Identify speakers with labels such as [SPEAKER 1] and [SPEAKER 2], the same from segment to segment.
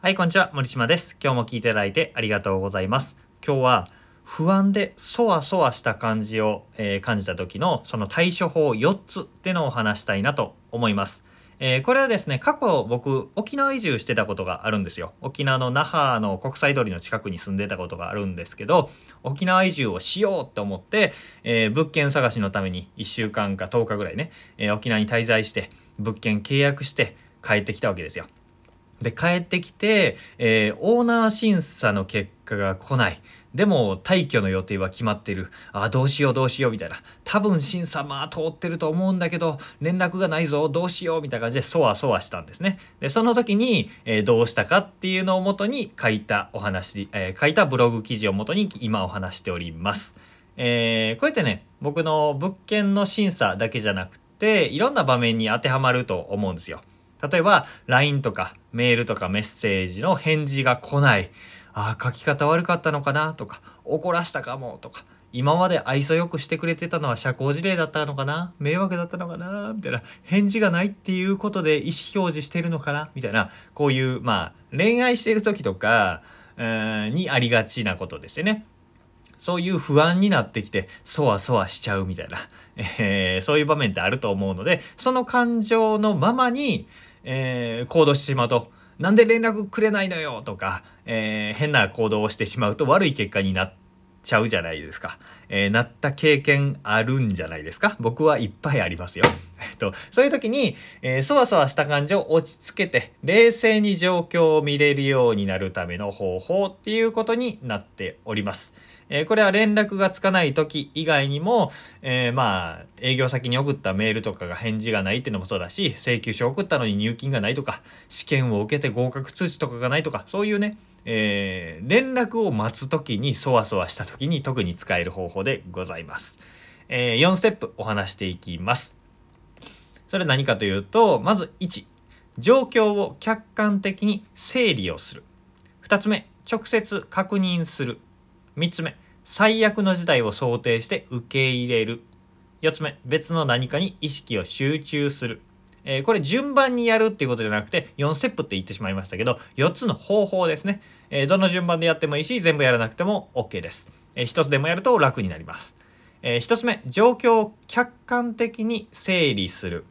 [SPEAKER 1] はい、こんにちは。森島です。今日も聞いていただいてありがとうございます。今日は不安でそわそわした感じを、えー感じた時のその対処法4つってのを話したいなと思います。えーこれはですね、過去僕沖縄移住してたことがあるんですよ。沖縄の那覇の国際通りの近くに住んでたことがあるんですけど、沖縄移住をしようと思って、えー物件探しのために1週間か10日ぐらいね、え沖縄に滞在して物件契約して帰ってきたわけですよ。で帰ってきて、えーオーナー審査の結果が来ない。でも退去の予定は決まってる。あどうしようどうしようみたいな。多分審査まあ通ってると思うんだけど連絡がないぞどうしようみたいな感じでそわそわしたんですね。でその時に、えーどうしたかっていうのをもとに書いたお話、えー書いたブログ記事をもとに今お話しております。えこうやってね僕の物件の審査だけじゃなくていろんな場面に当てはまると思うんですよ。例えば LINE とかメールとかメッセージの返事が来ない。あー書き方悪かったのかな？とか怒らしたかも？とか今まで愛想よくしてくれてたのは社交辞令だったのかな？迷惑だったのかな？みたいな返事がないっていうことで意思表示してるのかな？みたいなこういうまあ恋愛してる時とかにありがちなことですよね。そういう不安になってきてそわそわしちゃうみたいな、えーそういう場面ってあると思うのでその感情のままに、えー行動してしまうと「なんで連絡くれないのよ」とか、えー変な行動をしてしまうと悪い結果になっちゃうじゃないですか、えーなった経験あるんじゃないですか僕はいっぱいありますよ。えっと、そういう時に、えーそわそわした感情を落ち着けて冷静に状況を見れるようになるための方法っていうことになっております。えーこれは連絡がつかない時以外にも、えーまあ営業先に送ったメールとかが返事がないっていうのもそうだし請求書送ったのに入金がないとか試験を受けて合格通知とかがないとかそういうね、えー連絡を待つ時にそわそわした時に特に使える方法でございます。え4ステップお話していきます。それは何かというとまず1状況を客観的に整理をする2つ目直接確認する3つ目最悪の事態を想定して受け入れる。4つ目別の何かに意識を集中する、えーこれ順番にやるっていうことじゃなくて4ステップって言ってしまいましたけど4つの方法ですね、えーどの順番でやってもいいし全部やらなくても OK です、え1つでもやると楽になります、え1つ目状況を客観的に整理する。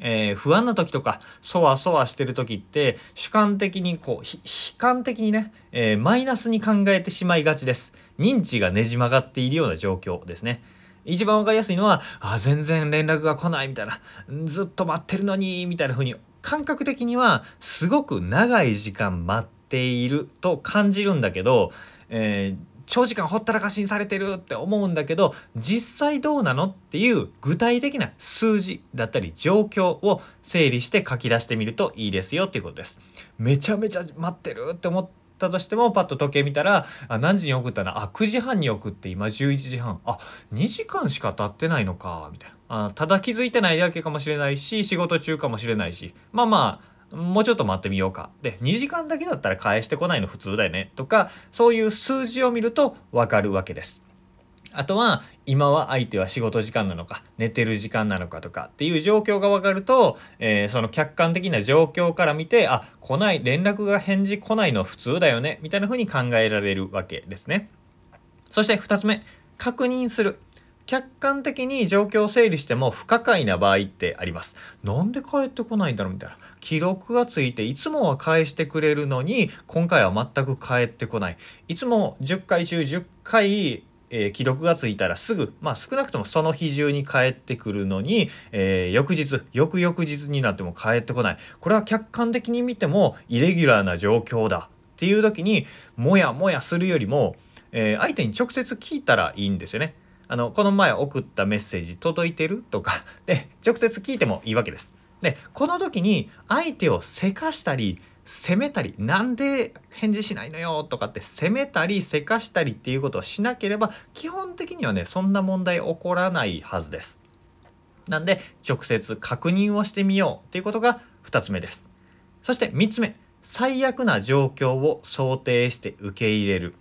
[SPEAKER 1] えー不安な時とかそわそわしてる時って主観的にこう悲観的にね、えーマイナスに考えてしまいがちです。認知がねじ曲がっているような状況ですね。一番わかりやすいのはあ全然連絡が来ないみたいなずっと待ってるのにみたいな風に感覚的にはすごく長い時間待っていると感じるんだけど、えー長時間ほったらかしにされてるって思うんだけど実際どうなのっていう具体的な数字だったり状況を整理して書き出してみるといいですよっていうことです。めちゃめちゃ待ってるって思ったとしてもパッと時計見たらあ何時に送ったなあ9時半に送って今11時半。あ2時間しか経ってないのかみたいな。あただ気づいてないだけかもしれないし仕事中かもしれないし。まあまあもうちょっと待ってみようか。で、2時間だけだったら返してこないの普通だよね。とか、そういう数字を見るとわかるわけです。あとは、今は相手は仕事時間なのか、寝てる時間なのかとかっていう状況がわかると、えーその客観的な状況から見て、あ、来ない、連絡が返事来ないの普通だよね、みたいな風に考えられるわけですね。そして2つ目、確認する。客観的に状況を整理しても不可解な場合ってあります。なんで帰ってこないんだろうみたいな。記録がついていつもは返してくれるのに今回は全く返ってこない。いつも10回中10回えー記録がついたらすぐまあ少なくともその日中に帰ってくるのに、えー翌日翌々日になっても帰ってこないこれは客観的に見てもイレギュラーな状況だっていう時にもやもやするよりも、えー相手に直接聞いたらいいんですよね。あのこの前送ったメッセージ届いてる？とか で直接聞いてもいいわけです。でこの時に相手をせかしたり責めたりなんで返事しないのよ？とかって責めたりせかしたりっていうことをしなければ基本的にはねそんな問題起こらないはずです。なんで直接確認をしてみようっていうことが2つ目です。そして3つ目最悪な状況を想定して受け入れる。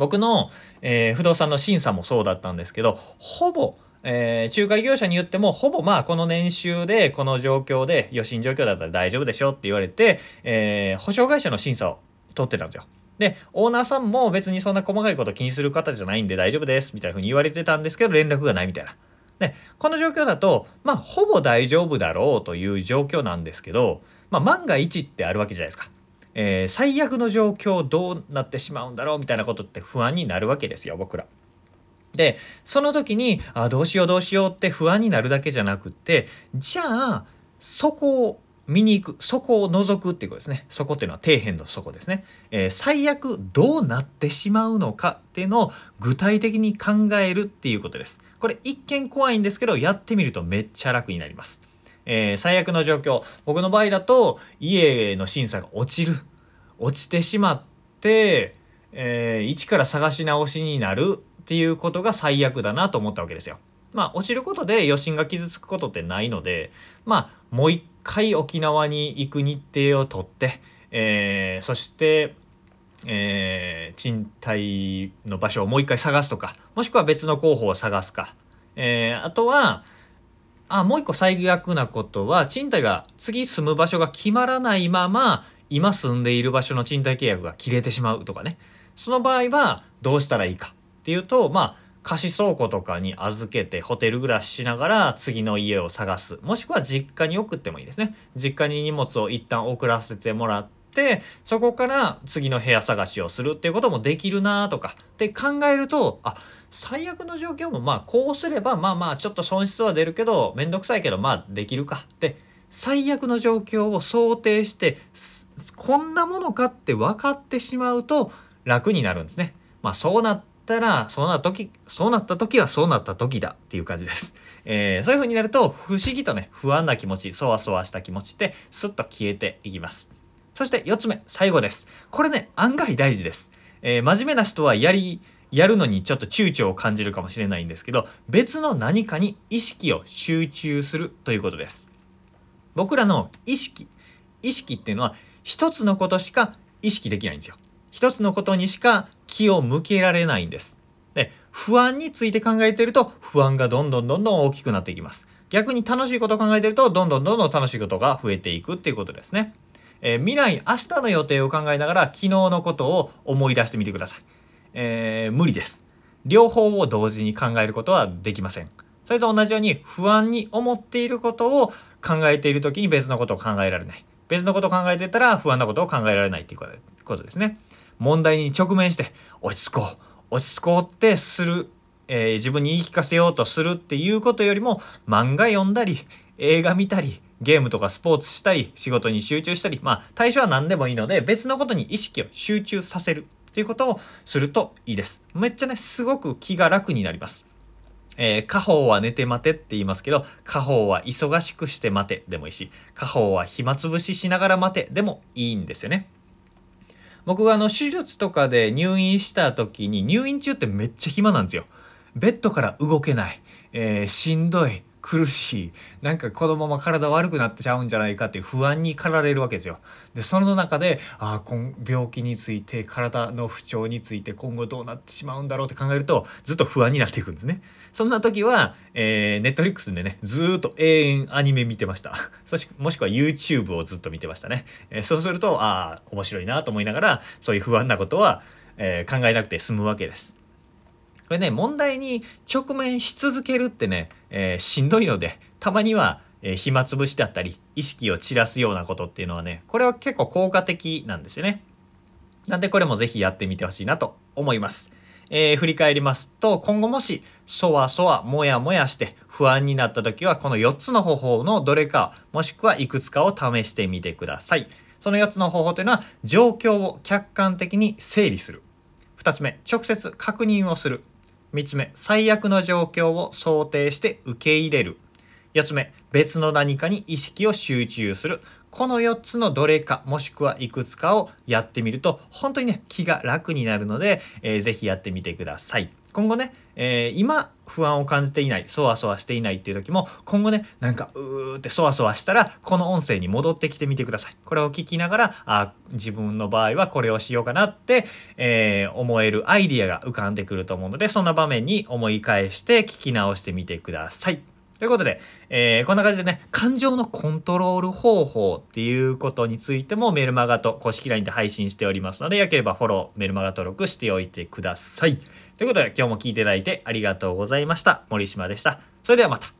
[SPEAKER 1] 僕の、えー不動産の審査もそうだったんですけどほぼえー、仲介業者に言っても、ほぼまあこの年収で、この状況で、余震状況だったら大丈夫でしょって言われて、えー、保証会社の審査を取ってたんですよ。で、オーナーさんも別にそんな細かいこと気にする方じゃないんで大丈夫ですみたいな風に言われてたんですけど、連絡がないみたいな。で、この状況だと、まあ、ほぼ大丈夫だろうという状況なんですけど、まあ、万が一ってあるわけじゃないですか。えー、最悪の状況どうなってしまうんだろうみたいなことって不安になるわけですよ、僕ら。でその時にあどうしようどうしようって不安になるだけじゃなくってじゃあそこを見に行くそこを覗くっていうことですね。そこっていうのは底辺の底ですね、えー、最悪どうなってしまうのかっていうのを具体的に考えるっていうことです。これ一見怖いんですけどやってみるとめっちゃ楽になります、えー、最悪の状況。僕の場合だと家の審査が落ちる。落ちてしまって、えー、一から探し直しになるっていうことが最悪だなと思ったわけですよ。まあ落ちることで余震が傷つくことってないのでまあもう一回沖縄に行く日程を取って、えー、そしてえー、賃貸の場所をもう一回探すとかもしくは別の候補を探すか、えー、あとはあもう一個最悪なことは賃貸が次住む場所が決まらないまま今住んでいる場所の賃貸契約が切れてしまうとかね。その場合はどうしたらいいかっていうとまあ貸し倉庫とかに預けてホテル暮らししながら次の家を探す。もしくは実家に送ってもいいですね。実家に荷物を一旦送らせてもらってそこから次の部屋探しをするっていうこともできるなとかって考えるとあ最悪の状況もまあこうすればまあまあちょっと損失は出るけど面倒くさいけどまあできるかって最悪の状況を想定してこんなものかって分かってしまうと楽になるんですね。まあそうなったらそうなった時そうなった時はそうなった時だっていう感じです。えー、そういう風になると不思議とね不安な気持ちそわそわした気持ちってスッと消えていきます。そして4つ目最後です。これね案外大事です。えー、真面目な人はやりやるのにちょっと躊躇を感じるかもしれないんですけど別の何かに意識を集中するということです。僕らの意識意識っていうのは一つのことしか意識できないんですよ。一つのことにしか気を向けられないんです。で不安について考えてると不安がどんどんどんどん大きくなっていきます。逆に楽しいことを考えてるとどんどんどんどん楽しいことが増えていくっていうことですね。えー、未来明日の予定を考えながら昨日のことを思い出してみてください。えー、無理です。両方を同時に考えることはできません。それと同じように不安に思っていることを考えている時に別のことを考えられない。別のことを考えてたら不安なことを考えられないっていうことですね。問題に直面して落ち着こう落ち着こうってする、えー、自分に言い聞かせようとするっていうことよりも漫画読んだり映画見たりゲームとかスポーツしたり仕事に集中したりまあ対象は何でもいいので別のことに意識を集中させるっていうことをするといいです。めっちゃねすごく気が楽になります。えー、家宝は寝て待てって言いますけど、家宝は忙しくして待てでもいいし、家宝は暇つぶししながら待てでもいいんですよね。僕があの手術とかで入院した時に入院中ってめっちゃ暇なんですよ。ベッドから動けない、えー、しんどい苦しいなんかこのまま体悪くなってちゃうんじゃないかっていう不安に駆られるわけですよ。でその中でああ病気について体の不調について今後どうなってしまうんだろうって考えるとずっと不安になっていくんですね。そんな時は、えー、ネットフリックスでねずっと永遠アニメ見てました。そしもしくは YouTube をずっと見てましたね。えー、そうするとああ面白いなと思いながらそういう不安なことは、えー、考えなくて済むわけです。これね問題に直面し続けるってね、えー、しんどいのでたまには、えー、暇つぶしだったり意識を散らすようなことっていうのはねこれは結構効果的なんですよね。なんでこれも是非やってみてほしいなと思います。えー、振り返りますと今後もしそわそわもやもやして不安になった時はこの4つの方法のどれかもしくはいくつかを試してみてください。その4つの方法というのは状況を客観的に整理する。2つ目直接確認をする。3つ目最悪の状況を想定して受け入れる。4つ目別の何かに意識を集中する。この4つのどれかもしくはいくつかをやってみると本当にね気が楽になるので、えー、ぜひやってみてください。今後ね、えー、今不安を感じていないそわそわしていないっていう時も今後ねなんかうーってそわそわしたらこの音声に戻ってきてみてくださいこれを聞きながらあ自分の場合はこれをしようかなって、えー、思えるアイディアが浮かんでくると思うのでそんな場面に思い返して聞き直してみてくださいということで、えー、こんな感じでね、感情のコントロール方法っていうことについてもメルマガと公式 LINE で配信しておりますので、よければフォロー、メルマガ登録しておいてください。ということで、今日も聞いていただいてありがとうございました。森島でした。それではまた。